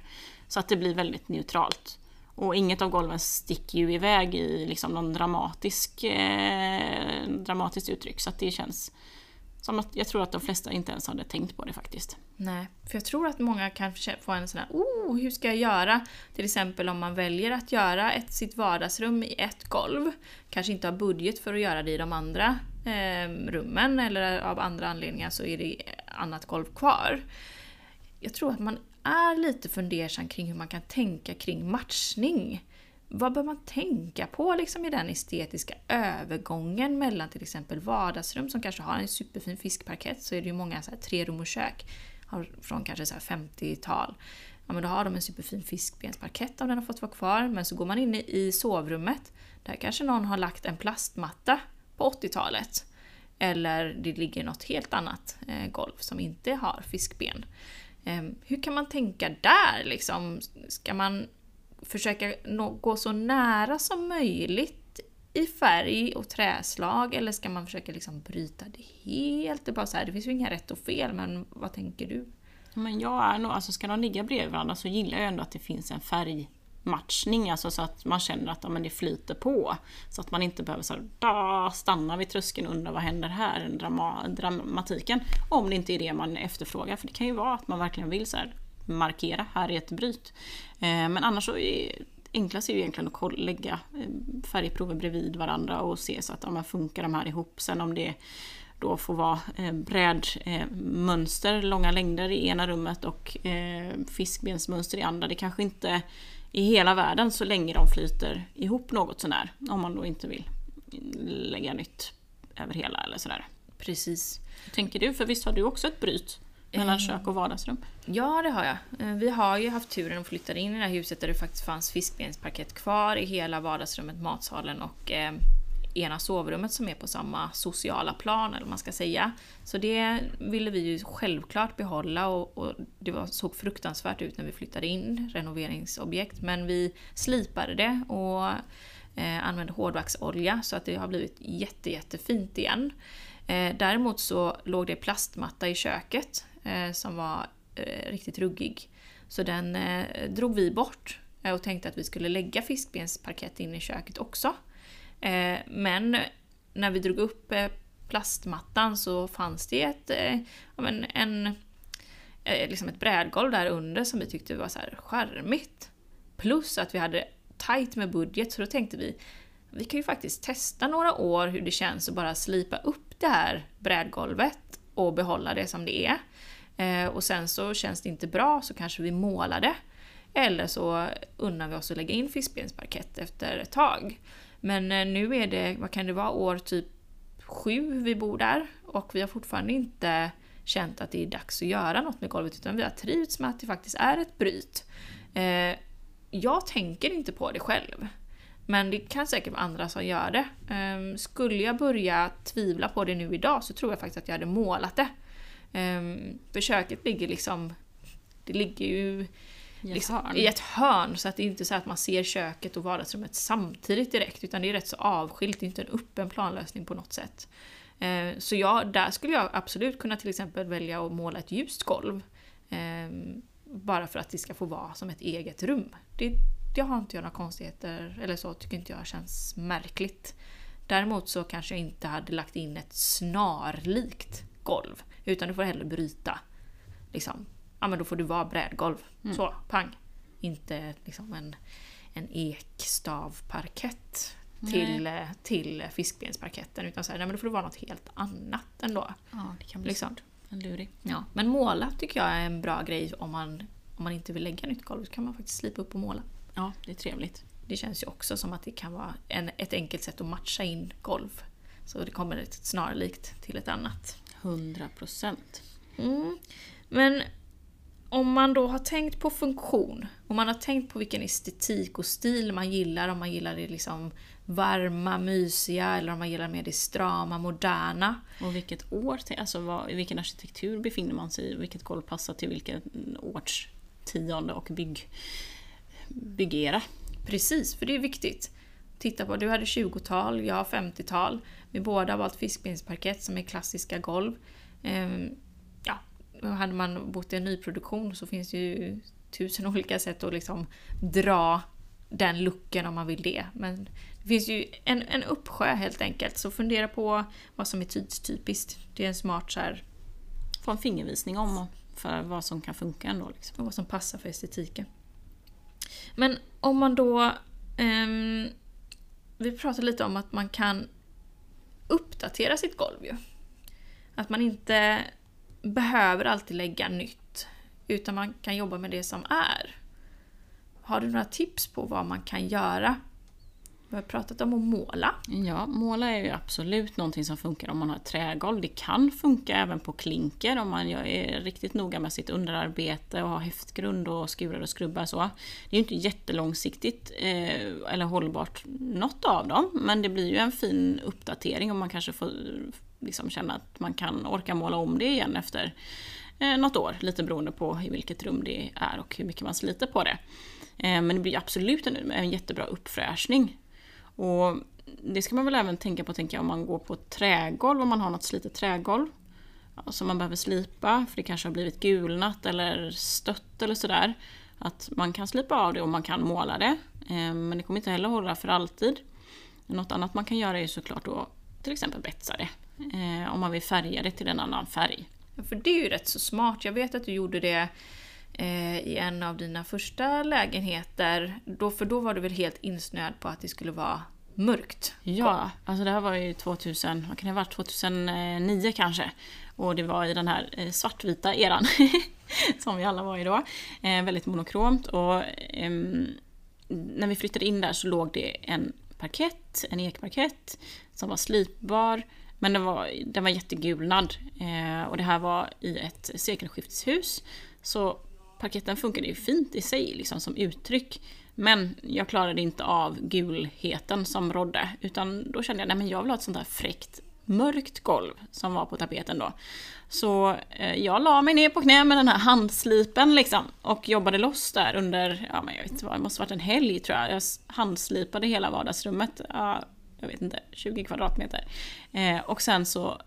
Så att det blir väldigt neutralt. Och inget av golven sticker ju iväg i liksom någon dramatisk, eh, dramatiskt uttryck så att det känns som att jag tror att de flesta inte ens hade tänkt på det faktiskt. Nej, för jag tror att många kan få en sån här oh, hur ska jag göra? Till exempel om man väljer att göra ett, sitt vardagsrum i ett golv. Kanske inte har budget för att göra det i de andra eh, rummen eller av andra anledningar så är det annat golv kvar. Jag tror att man är lite fundersam kring hur man kan tänka kring matchning. Vad bör man tänka på liksom i den estetiska övergången mellan till exempel vardagsrum som kanske har en superfin fiskparkett så är det ju många så här, tre rum och kök från kanske 50-tal. Ja, men då har de en superfin fiskbensparkett om den har fått vara kvar men så går man in i sovrummet där kanske någon har lagt en plastmatta på 80-talet. Eller det ligger något helt annat eh, golv som inte har fiskben. Ehm, hur kan man tänka där liksom? Ska man försöka nå- gå så nära som möjligt i färg och träslag eller ska man försöka liksom bryta det helt? Det, är bara så här, det finns ju inga rätt och fel men vad tänker du? Men jag är nog, alltså ska de ligga bredvid varandra så gillar jag ändå att det finns en färg matchning, alltså så att man känner att ja, men det flyter på. Så att man inte behöver så här, "Da", stanna vid tröskeln och undra vad händer här, drama, dramatiken. Om det inte är det man efterfrågar, för det kan ju vara att man verkligen vill så här, markera, här är ett bryt. Eh, men annars så är enklast är ju egentligen att lägga eh, färgprover bredvid varandra och se så att ja, men funkar de här ihop. Sen om det då får vara eh, brädmönster, eh, långa längder i ena rummet och eh, fiskbensmönster i andra. Det kanske inte i hela världen så länge de flyter ihop något sånär. Om man då inte vill lägga nytt över hela eller sådär. Precis. Hur tänker du? För visst har du också ett bryt mellan kök och vardagsrum? Ja, det har jag. Eh, Vi har ju haft turen att flytta in i det här huset där det faktiskt fanns fiskbensparkett kvar i hela vardagsrummet, matsalen och eh, ena sovrummet som är på samma sociala plan, eller vad man ska säga. Så det ville vi ju självklart behålla och, och det var, såg fruktansvärt ut när vi flyttade in, renoveringsobjekt. Men vi slipade det och eh, använde hårdvaxolja så att det har blivit jätte, jättefint igen. Eh, däremot så låg det plastmatta i köket eh, som var eh, riktigt ruggig. Så den eh, drog vi bort eh, och tänkte att vi skulle lägga fiskbensparkett in i köket också. Eh, men när vi drog upp eh, plastmattan så fanns det ett, eh, ja, men en, eh, liksom ett brädgolv där under som vi tyckte var så här charmigt. Plus att vi hade tight med budget så då tänkte vi vi kan ju faktiskt testa några år hur det känns att bara slipa upp det här brädgolvet och behålla det som det är. Eh, och sen så känns det inte bra så kanske vi målar det. Eller så unnar vi oss att lägga in fiskbensparkett efter ett tag. Men eh, nu är det, vad kan det vara, år typ sju vi bor där och vi har fortfarande inte känt att det är dags att göra något med golvet utan vi har trivts med att det faktiskt är ett bryt. Eh, jag tänker inte på det själv. Men det kan säkert vara andra som gör det. Ehm, skulle jag börja tvivla på det nu idag så tror jag faktiskt att jag hade målat det. Ehm, um, för köket ligger liksom... Det ligger ju i ett liksom, hörn. i ett hörn så att det är inte så att man ser köket och vardagsrummet samtidigt direkt utan det är rätt så avskilt, det är inte en öppen planlösning på något sätt. Eh, Så jag, där skulle jag absolut kunna till exempel välja att måla ett ljust golv. Ehm, Bara för att det ska få vara som ett eget rum. Det, det har inte jag några konstigheter, eller så tycker inte jag känns märkligt. Däremot så kanske jag inte hade lagt in ett snarlikt golv. Utan du får hellre bryta. Liksom. Ja men då får du vara brädgolv. Så, pang. Inte liksom en, en ekstavparkett till, eh, till fiskbensparketten. Utan så här, nej, men då får det vara något helt annat ändå. Ja, det kan bli Liksom. svårt. En lurig. Ja, men måla tycker jag är en bra grej om man, om man inte vill lägga nytt golv. Så kan man faktiskt slipa upp och måla. Ja, det är trevligt. Det känns ju också som att det kan vara en, ett enkelt sätt att matcha in golv. Så det kommer ett snarlikt till ett annat. 100 procent. Mm. Men om man då har tänkt på funktion, om man har tänkt på vilken estetik och stil man gillar, om man gillar det liksom varma, mysiga eller om man gillar mer det strama, moderna. Och vilket år, alltså vad, vilken arkitektur befinner man sig i? Vilket golv passar till vilket årtionde och bygg, byggera? Precis, för det är viktigt. Titta på, du hade 20-tal, jag har 50-tal. Vi båda har valt fiskbensparkett som är klassiska golv. Ehm, hade man bott i en nyproduktion så finns det ju tusen olika sätt att liksom dra den looken om man vill det. Men det finns ju en, en uppsjö helt enkelt, så fundera på vad som är tidstypiskt. Det är en smart så här, Få en fingervisning om för vad som kan funka ändå. Liksom. och vad som passar för estetiken. Men om man då... ehm, vi pratade lite om att man kan uppdatera sitt golv ju. Att man inte behöver alltid lägga nytt. Utan man kan jobba med det som är. Har du några tips på vad man kan göra? Vi har pratat om att måla. Ja, måla är ju absolut någonting som funkar om man har ett trägolv. Det kan funka även på klinker om man är riktigt noga med sitt underarbete och har häftgrund och skurar och skrubbar så. Det är ju inte jättelångsiktigt eh, eller hållbart något av dem, men det blir ju en fin uppdatering och man kanske får liksom känna att man kan orka måla om det igen efter eh, något år, lite beroende på i vilket rum det är och hur mycket man sliter på det. Eh, men det blir absolut en, en jättebra uppfräschning. Och det ska man väl även tänka på tänka, om man går på trägolv, om man har något slitet trägolv som man behöver slipa för det kanske har blivit gulnat eller stött eller sådär. Att man kan slipa av det och man kan måla det. Eh, men det kommer inte heller hålla för alltid. Något annat man kan göra är såklart då till exempel betsa det. Eh, om man vill färga det till en annan färg. Ja, för det är ju rätt så smart. Jag vet att du gjorde det Eh, i en av dina första lägenheter. Då, för då var du väl helt insnöad på att det skulle vara mörkt? Ja, alltså det här var ju 2000, vad kan det ha varit, 2009 kanske. Och det var i den här eh, svartvita eran, som vi alla var i då. Eh, väldigt monokromt och eh, när vi flyttade in där så låg det en parkett, en ekparkett, som var slipbar. Men den var, den var jättegulnad. Eh, och det här var i ett sekelskifteshus. Så parketten funkade ju fint i sig liksom, som uttryck. Men jag klarade inte av gulheten som rådde. Utan då kände jag att jag vill ha ett sånt där fräckt mörkt golv som var på tapeten då. Så eh, jag la mig ner på knä med den här handslipen liksom och jobbade loss där under, ja men jag vet inte vad, det måste varit en helg tror jag. Jag handslipade hela vardagsrummet, ja, jag vet inte, 20 kvadratmeter. Eh, och sen så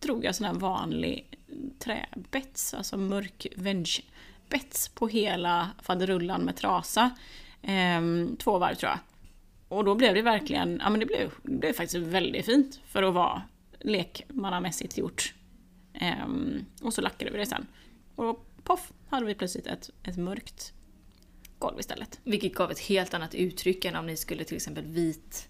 drog jag sån här vanlig träbets, alltså mörk venge-bets på hela faderullan med trasa. Eh, två varv tror jag. Och då blev det verkligen, ja men det blev, det blev faktiskt väldigt fint för att vara lekmannamässigt gjort. Um, och så lackade vi det sen. Och poff, hade vi plötsligt ett, ett mörkt golv istället. Vilket gav ett helt annat uttryck än om ni skulle till exempel vit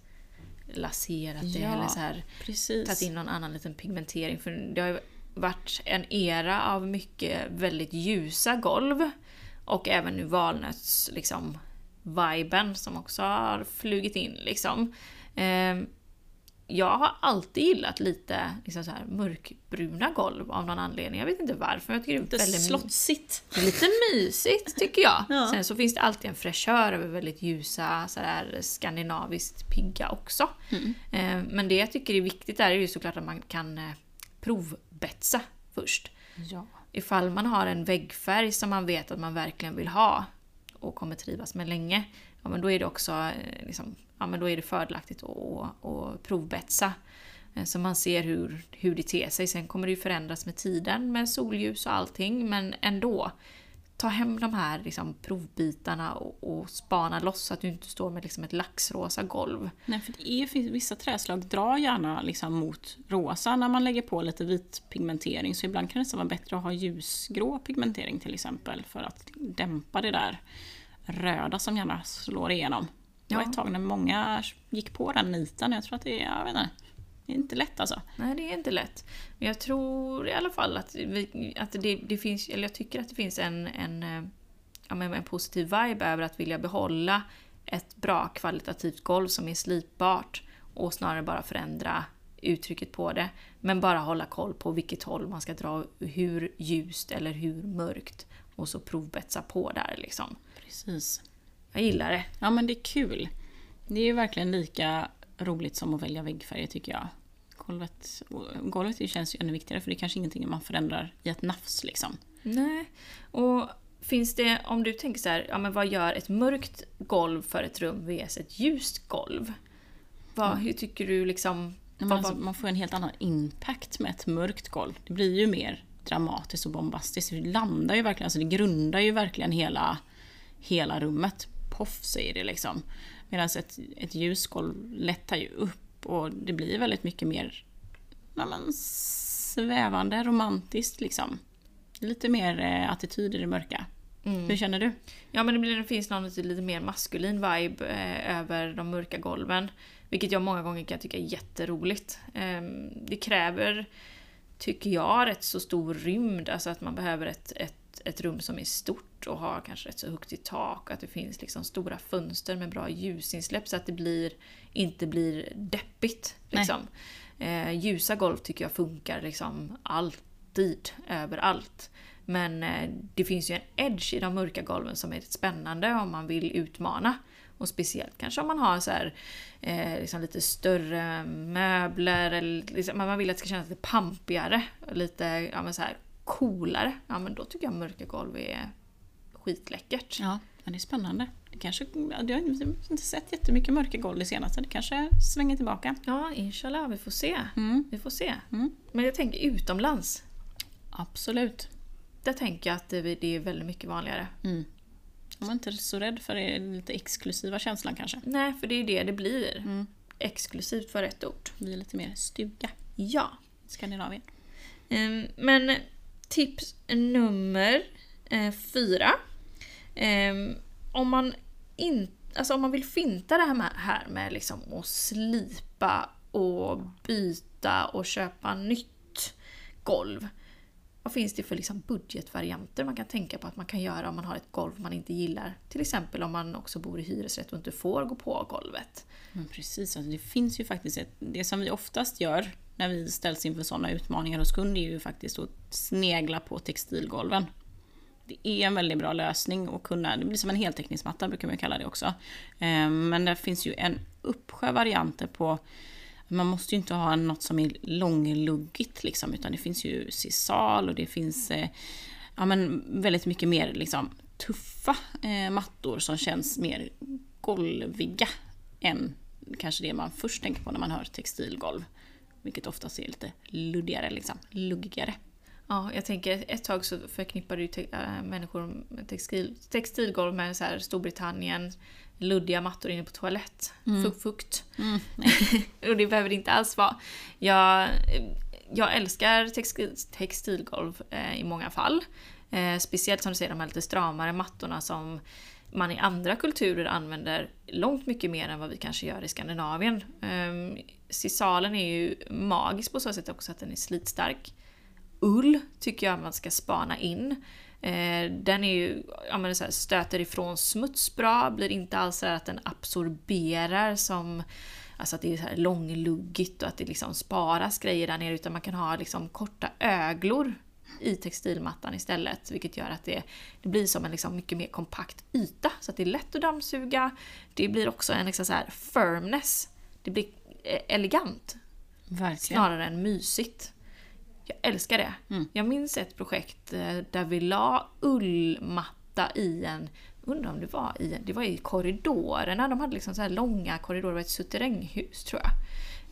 laserat det ja, eller så här precis. tagit in någon annan liten pigmentering. För det har ju varit en era av mycket väldigt ljusa golv. Och även nu valnöts liksom viben som också har flugit in liksom. Eh, jag har alltid gillat lite liksom så här, mörkbruna golv av någon anledning. Jag vet inte varför, jag tycker det är väldigt slottsigt. Lite mysigt tycker jag. Ja. Sen så finns det alltid en fräschör över väldigt ljusa, så där, skandinaviskt pigga också. Mm. Eh, men det jag tycker är viktigt är ju såklart att man kan eh, provbetsa först. Ja. Ifall man har en väggfärg som man vet att man verkligen vill ha, och kommer trivas med länge, ja men då är det också eh, liksom, ja, men då är det fördelaktigt att, att provbetsa. Eh, så man ser hur, hur det ter sig. Sen kommer det ju förändras med tiden med solljus och allting, men ändå ta hem de här liksom, provbitarna och, och spana loss så att du inte står med liksom, ett laxrosa golv. Nej, för det är, vissa träslag drar gärna liksom, mot rosa när man lägger på lite vit pigmentering. Så ibland kan det vara bättre att ha ljusgrå pigmentering till exempel för att dämpa det där röda som gärna slår igenom. Det var ett tag när många gick på den niten. Jag tror att det är, jag vet inte, det är inte lätt alltså. Nej, det är inte lätt. Men jag tror i alla fall att, vi, att det, det, finns, eller jag tycker att det finns en, en, eh, ja, en positiv vibe över att vilja behålla ett bra kvalitativt golv som är slipbart och snarare bara förändra uttrycket på det. Men bara hålla koll på vilket håll man ska dra, hur ljust eller hur mörkt. Och så provbetsa på där liksom. Precis. Jag gillar det. Ja men det är kul. Det är ju verkligen lika roligt som att välja väggfärger tycker jag. Golvet, golvet känns ju ännu viktigare för det är kanske ingenting man förändrar i ett nafs liksom. Nej. Och finns det, om du tänker så här, ja men vad gör ett mörkt golv för ett rum vs ett ljust golv? Vad, mm. Hur tycker du liksom... Vad, alltså, man får en helt annan impact med ett mörkt golv. Det blir ju mer dramatiskt och bombastiskt. Det landar ju verkligen, alltså det grundar ju verkligen hela, hela rummet. Poff säger det liksom. Medan ett, ett ljusgolv lättar ju upp och det blir väldigt mycket mer ja, men, svävande, romantiskt liksom. Lite mer eh, attityd i det mörka. Mm. Hur känner du? Ja men det, blir, det finns någon lite, lite mer maskulin vibe eh, över de mörka golven. Vilket jag många gånger kan tycka är jätteroligt. Eh, det kräver, tycker jag, rätt så stor rymd. Alltså att man behöver ett, ett, ett rum som är stort och har kanske rätt så högt i tak. Att det finns liksom stora fönster med bra ljusinsläpp så att det blir, inte blir deppigt. Liksom. Eh, ljusa golv tycker jag funkar liksom alltid, överallt. Men eh, det finns ju en edge i de mörka golven som är spännande om man vill utmana. Och speciellt kanske om man har så här, eh, liksom lite större möbler eller liksom, man vill att det ska kännas lite pampigare. Lite ja, men så här, coolare, ja men då tycker jag mörka golv är skitläckert. Ja, men det är spännande. Det kanske, ja, du har inte sett jättemycket mörka golv det senaste. Det kanske svänger tillbaka. Ja, inshallah, vi får se. Mm. Vi får se. Mm. Men jag tänker utomlands. Absolut. Där tänker jag att det är väldigt mycket vanligare. Mm. Man är inte så rädd för det lite exklusiva känslan kanske. Nej, för det är det det blir. Mm. Exklusivt för ett ord. Det blir lite mer stuga Ja. Skandinavien. Ehm, Men tips nummer eh, fyra. Eh, Om man, in, alltså om man vill finta det här med, här med liksom att slipa och byta och köpa nytt golv. Vad finns det för liksom budgetvarianter man kan tänka på att man kan göra om man har ett golv man inte gillar? Till exempel om man också bor i hyresrätt och inte får gå på golvet. Men precis, alltså det finns ju faktiskt ett, det som vi oftast gör när vi ställs inför sådana utmaningar hos kund är ju faktiskt att snegla på textilgolven. Det är en väldigt bra lösning att kunna, det blir som en heltäckningsmatta brukar man kalla det också. Ehm, men det finns ju en uppsjö varianter på man måste ju inte ha något som är långluggigt liksom, utan det finns ju sisal och det finns eh, ja, men väldigt mycket mer liksom, tuffa eh, mattor som känns mer golviga än kanske det man först tänker på när man hör textilgolv. Vilket oftast är lite luddigare, liksom, luggigare. Ja, jag tänker ett tag så förknippade ju te- äh, människor med textil, textilgolv med så här Storbritannien, luddiga mattor inne på toalett, Fu- fukt. Mm. och det behöver det inte alls vara. Jag, jag älskar textil, textilgolv eh, i många fall. Eh, speciellt som du säger, de här lite stramare mattorna som man i andra kulturer använder långt mycket mer än vad vi kanske gör i Skandinavien. Um, sisalen är ju magisk på så sätt också att den är slitstark. Ull tycker jag man ska spana in. Ehm, den är ju, ja, men så här, stöter ifrån smuts bra, blir inte alls så här att den absorberar som Alltså att det är så här långluggigt och att det liksom sparas grejer där nere utan man kan ha liksom korta öglor i textilmattan istället. Vilket gör att det, det blir som en liksom mycket mer kompakt yta. Så att det är lätt att dammsuga. Det blir också en liksom så här firmness. Det blir eh, elegant Verkligen. snarare än mysigt. Jag älskar det. Mm. Jag minns ett projekt eh, där vi la ullmatta i en, undrar om det var i, det var i korridorerna. De hade liksom så här långa korridorer, det var ett suterränghus tror jag.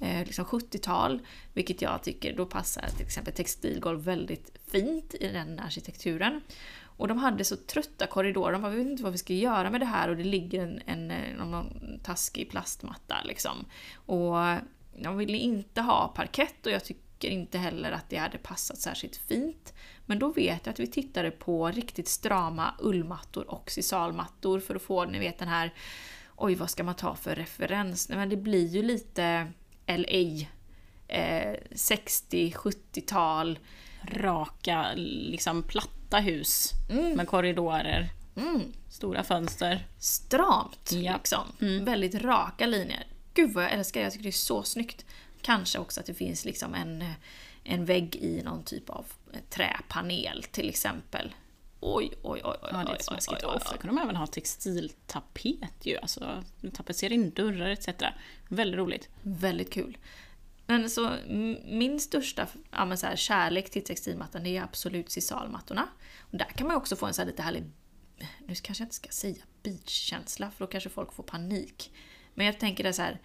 Eh, liksom 70-tal, vilket jag tycker då passar till exempel textilgolv väldigt fint i den arkitekturen. Och de hade så trötta korridorer, de bara, vi vet inte vad vi ska göra med det här och det ligger en, en, en någon taskig plastmatta liksom. Och de ville inte ha parkett och jag tycker inte heller att det hade passat särskilt fint. Men då vet jag att vi tittade på riktigt strama ullmattor och sisalmattor för att få, ni vet den här, oj vad ska man ta för referens? Nej, men det blir ju lite LA, eh, 60-70-tal. Raka, liksom platta hus Mm. med korridorer, Mm, stora fönster. stramt Ja. liksom. Mm. Väldigt raka linjer. Gud vad jag älskar det, jag tycker det är så snyggt. Kanske också att det finns liksom en, en vägg i någon typ av träpanel till exempel. Oj, oj, oj, oj, Ja, det är oj, oj, smaskigt. oj, Och oj, ofta oj. kan de även ha textiltapet ju. Alltså tapetsera in dörrar etc. Väldigt roligt. Väldigt kul. Men så min största ja, så här, kärlek till textilmattan det är absolut sisalmattorna. Och där kan man också få en så här lite härlig, nu kanske jag inte ska säga beachkänsla för då kanske folk får panik. Men jag tänker det så här,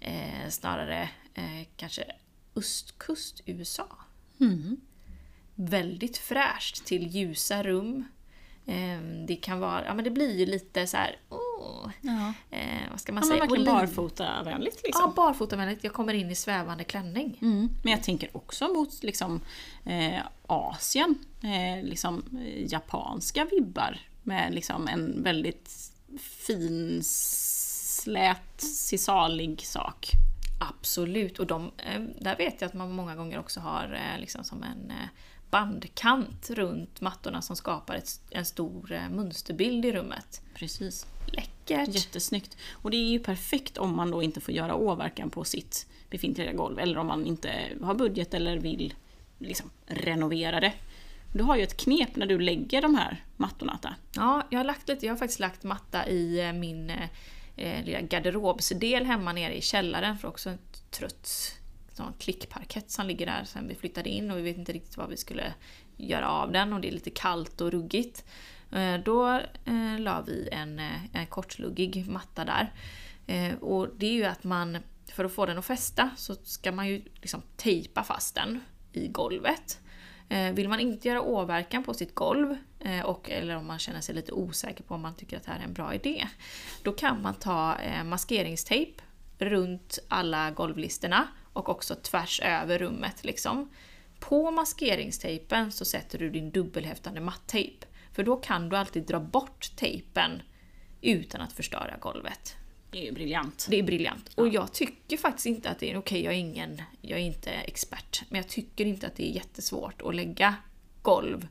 eh, snarare eh, kanske östkust USA. Mm. Väldigt fräscht till ljusa rum. Eh, det kan vara, ja men det blir ju lite så här, åh, Ja. eh, vad ska man Ja, säga? verkligen barfotavänligt liksom. Ja, barfotavänligt. Jag kommer in i svävande klänning. Mm. Men jag tänker också mot liksom, eh, Asien, eh, liksom, eh, japanska vibbar med liksom, en väldigt fin, slät, sisalig sak. Absolut, och de, eh, där vet jag att man många gånger också har eh, liksom som en bandkant runt mattorna som skapar ett, en stor eh, mönsterbild i rummet. Precis. Läckert! Jättesnyggt. Och det är ju perfekt om man då inte får göra åverkan på sitt befintliga golv eller om man inte har budget eller vill liksom renovera det. Du har ju ett knep när du lägger de här mattorna. Atta. Ja, jag har, lagt lite, jag har faktiskt lagt matta i eh, min eh, eh, lilla garderobsdel hemma nere i källaren för också en trött någon klickparkett som ligger där sen vi flyttade in och vi vet inte riktigt vad vi skulle göra av den och det är lite kallt och ruggigt. Eh, då eh, la vi en, eh, en kortsluggig matta där. Eh, och det är ju att man, för att få den att fästa så ska man ju liksom tejpa fast den i golvet. Eh, Vill man inte göra åverkan på sitt golv, eh, och, eller om man känner sig lite osäker på om man tycker att det här är en bra idé, då kan man ta maskeringstejp runt alla golvlisterna och också tvärs över rummet. Liksom. På maskeringstejpen så sätter du din dubbelhäftande mattejp. För då kan du alltid dra bort tejpen utan att förstöra golvet. Det är ju briljant. Det är briljant. Och jag tycker faktiskt inte att det är, okej jag är ingen, jag är inte expert, men jag tycker inte att det är jättesvårt att lägga golv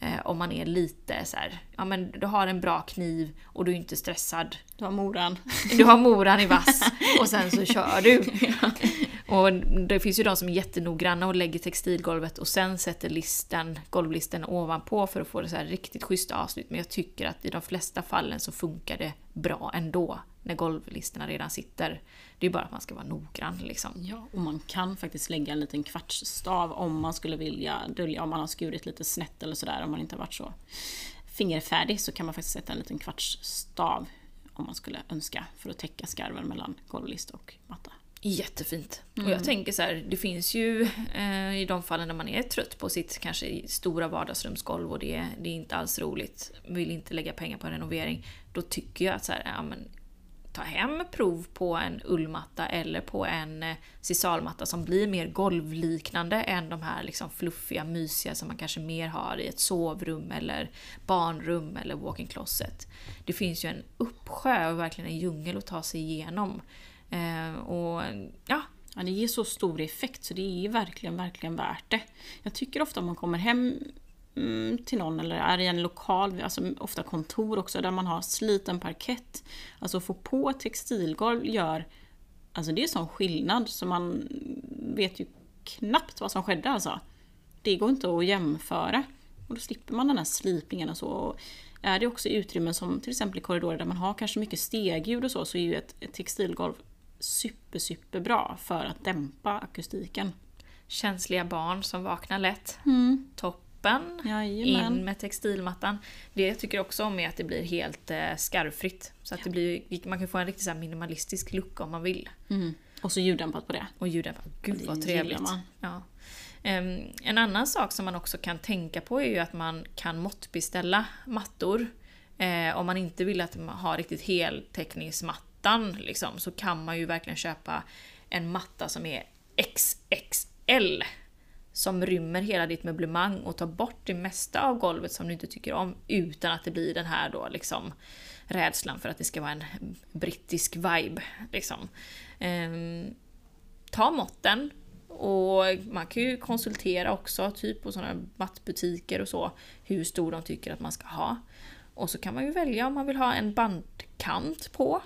eh, om man är lite så här, ja men du har en bra kniv och du är inte stressad. Du har moran. Du har moran i vass och sen så kör du. Och det finns ju de som är jättenoggranna och lägger textilgolvet och sen sätter listen, golvlisten ovanpå för att få det så här riktigt schyssta avslut. Men jag tycker att i de flesta fallen så funkar det bra ändå när golvlisterna redan sitter. Det är bara att man ska vara noggrann liksom. Ja, och man kan faktiskt lägga en liten kvartsstav om man skulle vilja dölja, om man har skurit lite snett eller sådär, om man inte har varit så fingerfärdig så kan man faktiskt sätta en liten kvartsstav om man skulle önska för att täcka skarven mellan golvlist och matta. Jättefint. Och jag tänker så här, det finns ju eh, i de fallen när man är trött på sitt kanske stora vardagsrumsgolv och det, det är inte alls roligt, vill inte lägga pengar på en renovering. Då tycker jag att så här, ja, men, ta hem prov på en ullmatta eller på en eh, sisalmatta som blir mer golvliknande än de här liksom fluffiga, mysiga som man kanske mer har i ett sovrum eller barnrum eller walk-in closet. Det finns ju en uppsjö och verkligen en djungel att ta sig igenom. Eh, och ja, Ja, det ger så stor effekt så det är verkligen, verkligen värt det. Jag tycker ofta om man kommer hem mm, till någon eller är i en lokal, alltså ofta kontor också, där man har sliten parkett. Alltså att få på textilgolv gör, alltså det är sån skillnad så man vet ju knappt vad som skedde alltså. Det går inte att jämföra. Och då slipper man den här slipningen och så. Och är det också utrymmen som till exempel i korridorer där man har kanske mycket stegljud och så, så är ju ett, ett textilgolv super, super bra för att dämpa akustiken. känsliga barn som vaknar lätt. Toppen. Jajamän. In med textilmattan. Det jag tycker också om är att det blir helt eh, skarvfritt. Så att det blir, man kan få en riktigt så minimalistisk look om man vill. Mm. Och så ljuddämpat på det. Och ljudämpat. Gud det vad trevligt. man. Ja. Ehm, en annan sak som man också kan tänka på är ju att man kan måttbeställa mattor. Eh, om man inte vill att man har riktigt mattan liksom, så kan man ju verkligen köpa en matta som är XXL. Som rymmer hela ditt möblemang och tar bort det mesta av golvet som du inte tycker om utan att det blir den här då liksom rädslan för att det ska vara en brittisk vibe. Liksom. Ehm, ta måtten. Och man kan ju konsultera också, typ på sådana mattbutiker och så, hur stor de tycker att man ska ha. Och så kan man ju välja om man vill ha en bandkant på,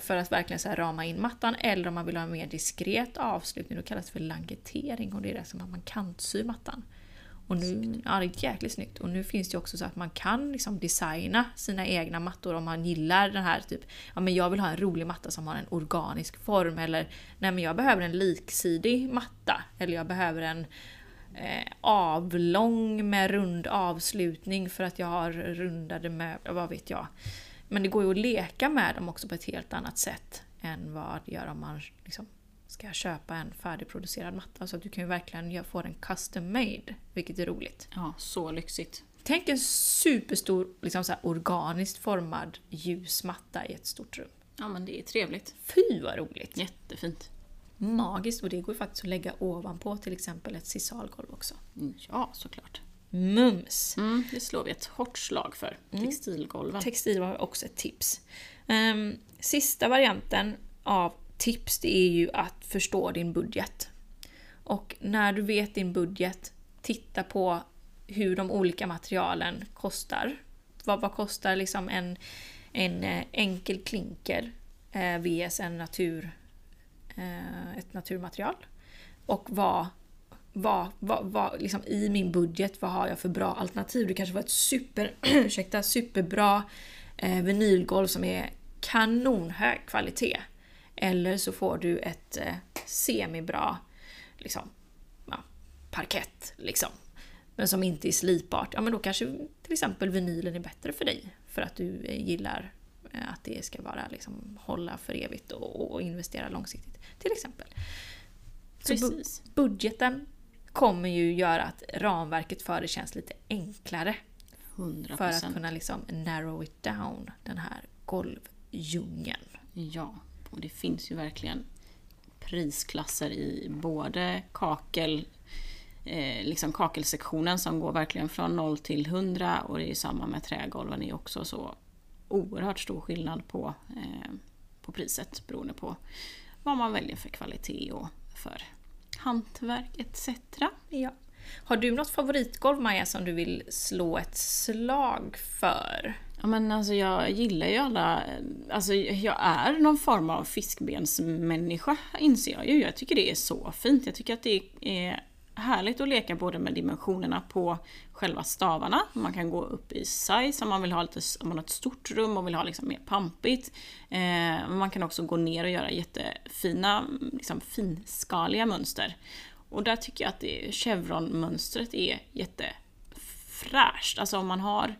för att verkligen så rama in mattan, eller om man vill ha en mer diskret avslutning, då kallas det för langetering och det är det som att man kantsyr mattan. Och nu, ja, det är jäkligt snyggt. Och nu finns det också så att man kan liksom designa sina egna mattor om man gillar den här typ, ja men jag vill ha en rolig matta som har en organisk form eller nej men jag behöver en liksidig matta eller jag behöver en eh, avlång med rund avslutning för att jag har rundade möbler, vad vet jag. Men det går ju att leka med dem också på ett helt annat sätt än vad det gör om man liksom ska köpa en färdigproducerad matta. Så att du kan ju verkligen få den custom made, vilket är roligt. Ja, så lyxigt. Tänk en superstor, liksom så organiskt formad ljusmatta i ett stort rum. Ja men det är trevligt. Fy vad roligt! Jättefint. Magiskt! Och det går ju faktiskt att lägga ovanpå till exempel ett sisalgolv också. Ja, såklart. Mums! Mm, det slår vi ett hårt slag för. Textilgolven. Textil var också ett tips. Ehm, sista varianten av tips det är ju att förstå din budget. Och när du vet din budget, titta på hur de olika materialen kostar. Vad, vad kostar liksom en, en eh, enkel klinker eh, vs en natur, eh, ett naturmaterial? Och vad, vad, vad, vad liksom i min budget, vad har jag för bra alternativ? Det kanske var ett super, ursäkta, superbra eh, vinylgolv som är kanonhög kvalitet. Eller så får du ett eh, semibra liksom, ja, parkett. Liksom. Men som inte är slipbart, ja men då kanske till exempel vinylen är bättre för dig. För att du gillar eh, att det ska vara liksom, hålla för evigt och, och investera långsiktigt. Till exempel. Så bu- Precis. budgeten kommer ju göra att ramverket för det känns lite enklare. 100%. För att kunna liksom narrow it down, den här golvdjungeln. Ja, och det finns ju verkligen prisklasser i både kakel, eh, liksom kakelsektionen som går verkligen från 0 till 100 och det är ju samma med trägolven. Det är också så oerhört stor skillnad på, eh, på priset beroende på vad man väljer för kvalitet och för hantverk etc. Ja. Har du något favoritgolv Maja som du vill slå ett slag för? Ja, men alltså jag gillar ju alla, alltså jag är någon form av fiskbensmänniska inser jag ju. Jag tycker det är så fint. Jag tycker att det är härligt att leka både med dimensionerna på själva stavarna. Man kan gå upp i size om man vill ha lite, om man har ett stort rum och vill ha liksom mer pampigt. Eh, man kan också gå ner och göra jättefina, liksom finskaliga mönster. Och där tycker jag att det, chevron-mönstret är jättefräscht. Alltså om man har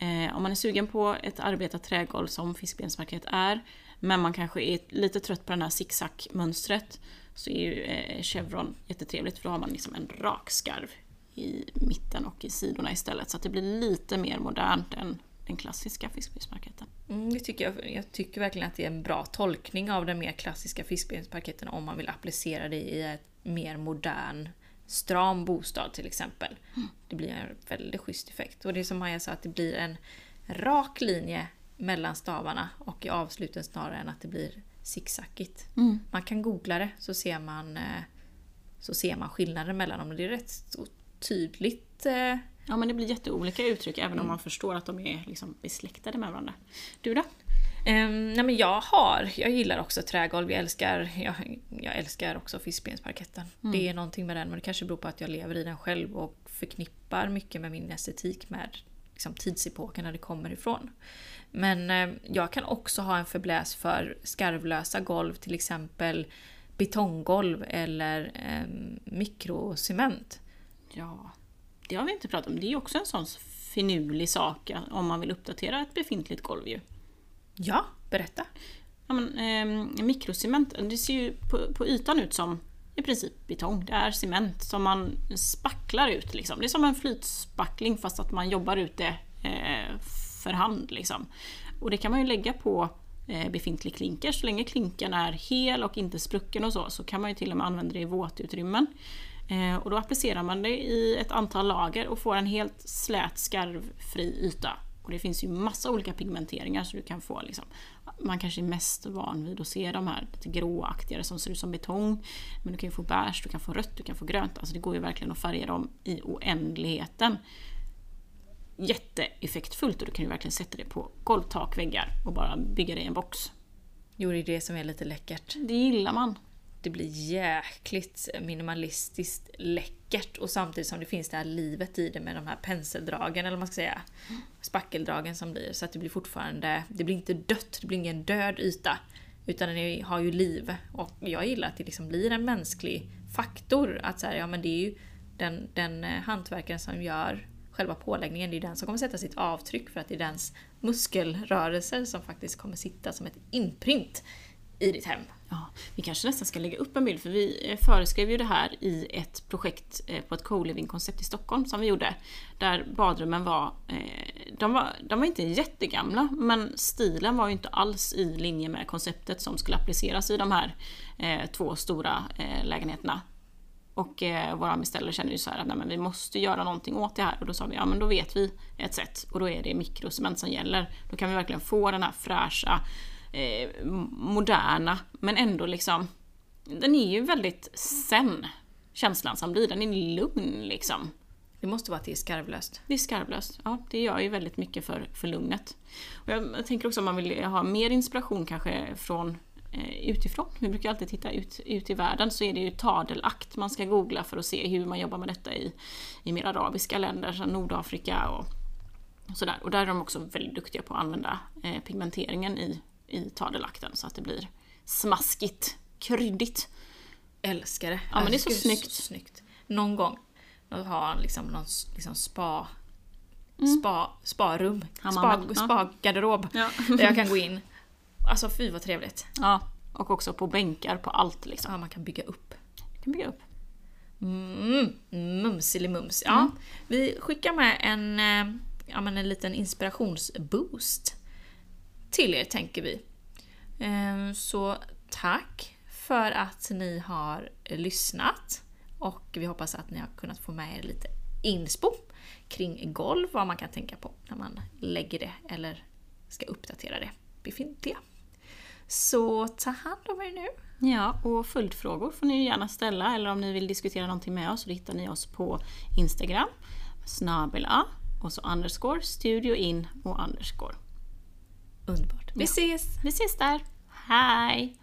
Eh, om man är sugen på ett arbetat trägolv som fiskbensparkett är, men man kanske är lite trött på det här zigzag-mönstret, så är ju eh, chevron jättetrevligt för då har man liksom en rak skarv i mitten och i sidorna istället. Så att det blir lite mer modernt än den klassiska fiskbensparketten. Mm, det tycker jag, jag tycker verkligen att det är en bra tolkning av den mer klassiska fiskbensparketten om man vill applicera det i ett mer modern stram bostad till exempel. Det blir en väldigt schysst effekt. Och det är som Maja sa, att det blir en rak linje mellan stavarna och i avsluten snarare än att det blir zigzackigt. Man kan googla det så ser man, eh, så ser man skillnaden mellan dem. Det är rätt så tydligt. eh, Ja men det blir jätteolika uttryck även om man förstår att de är liksom besläktade med varandra. Du då? Um, nej men jag har, jag gillar också trägolv, jag älskar, jag, jag älskar också fiskbensparketten. Det är någonting med den, men det kanske beror på att jag lever i den själv och förknippar mycket med min estetik med liksom, tidsepoken när det kommer ifrån. Men eh, jag kan också ha en förbläs för skarvlösa golv, till exempel betonggolv eller eh, mikrocement. Ja, det har vi inte pratat om. Det är ju också en sån finurlig sak om man vill uppdatera ett befintligt golv ju. Ja, berätta. Ja, men, eh, mikrocement, det ser ju på, på ytan ut som i princip betong. Det är cement som man spacklar ut. Liksom. Det är som en flytspackling fast att man jobbar ut det eh, för hand. Liksom. Och det kan man ju lägga på eh, befintlig klinker. Så länge klinkern är hel och inte sprucken och så, så kan man ju till och med använda det i våtutrymmen. Eh, och då applicerar man det i ett antal lager och får en helt slät skarvfri yta. Och det finns ju massa olika pigmenteringar så du kan få liksom, man kanske är mest van vid att se de här lite gråaktigare som ser ut som betong. Men du kan ju få beige, du kan få rött, du kan få grönt. Alltså det går ju verkligen att färga dem i oändligheten. Jätteeffektfullt och du kan ju verkligen sätta det på golv, tak, väggar och bara bygga det i en box. Jo, det är det som är lite läckert. Det gillar man det blir jäkligt minimalistiskt läckert och samtidigt som det finns det här livet i det med de här penseldragen eller vad man ska säga. Spackeldragen som blir så att det blir fortfarande, det blir inte dött, det blir ingen död yta. Utan den har ju liv och jag gillar att det liksom blir en mänsklig faktor. Att så här, ja men det är ju den, den eh, hantverkaren som gör själva påläggningen, det är den som kommer sätta sitt avtryck för att det är dens muskelrörelser som faktiskt kommer sitta som ett inprint i ditt hem. Ja, vi kanske nästan ska lägga upp en bild för vi eh, föreskrev ju det här i ett projekt eh, på ett co-living-koncept i Stockholm som vi gjorde. Där badrummen var, eh, de var, de var inte jättegamla men stilen var ju inte alls i linje med konceptet som skulle appliceras i de här två stora lägenheterna. Och eh, våra beställare kände ju så här att nej, men vi måste göra någonting åt det här. Och då sa vi, ja men då vet vi ett sätt. Och då är det mikrocement som gäller. Då kan vi verkligen få den här fräscha, eh, moderna, men ändå liksom... Den är ju väldigt sen, känslan som blir. Den är lugn liksom. Det måste vara att det är skarvlöst. Det är skarvlöst. Ja, det gör ju väldigt mycket för, för lugnet. Och jag, jag tänker också om man vill ha mer inspiration kanske från eh, utifrån. Vi brukar alltid titta ut, ut i världen så är det ju tadelakt man ska googla för att se hur man jobbar med detta i, i mer arabiska länder, som Nordafrika och, och sådär. Och där är de också väldigt duktiga på att använda eh, pigmenteringen i, i tadelakten så att det blir smaskigt, kryddigt. älskar det. Ja, men det är så snyggt. snyggt. Någon gång har han liksom någon liksom spa, spa, sparum, spa, spa-garderob Ja. där jag kan gå in. Alltså fy vad trevligt. Ja, och också på bänkar på allt liksom. Ja, man kan bygga upp. Du kan bygga upp. Mm, mumsilimums. Ja, Vi skickar med en, eh, ja, men en liten inspirationsboost till er tänker vi. Ehm, så tack för att ni har lyssnat och vi hoppas att ni har kunnat få med er lite inspo kring golv, vad man kan tänka på när man lägger det eller ska uppdatera det befintliga. Så ta hand om er nu. Ja, och följdfrågor får ni gärna ställa eller om ni vill diskutera någonting med oss så hittar ni oss på Instagram, snabel A och så underscore, studio in och underscore. Underbart. Vi ses! Vi ses där! Hej!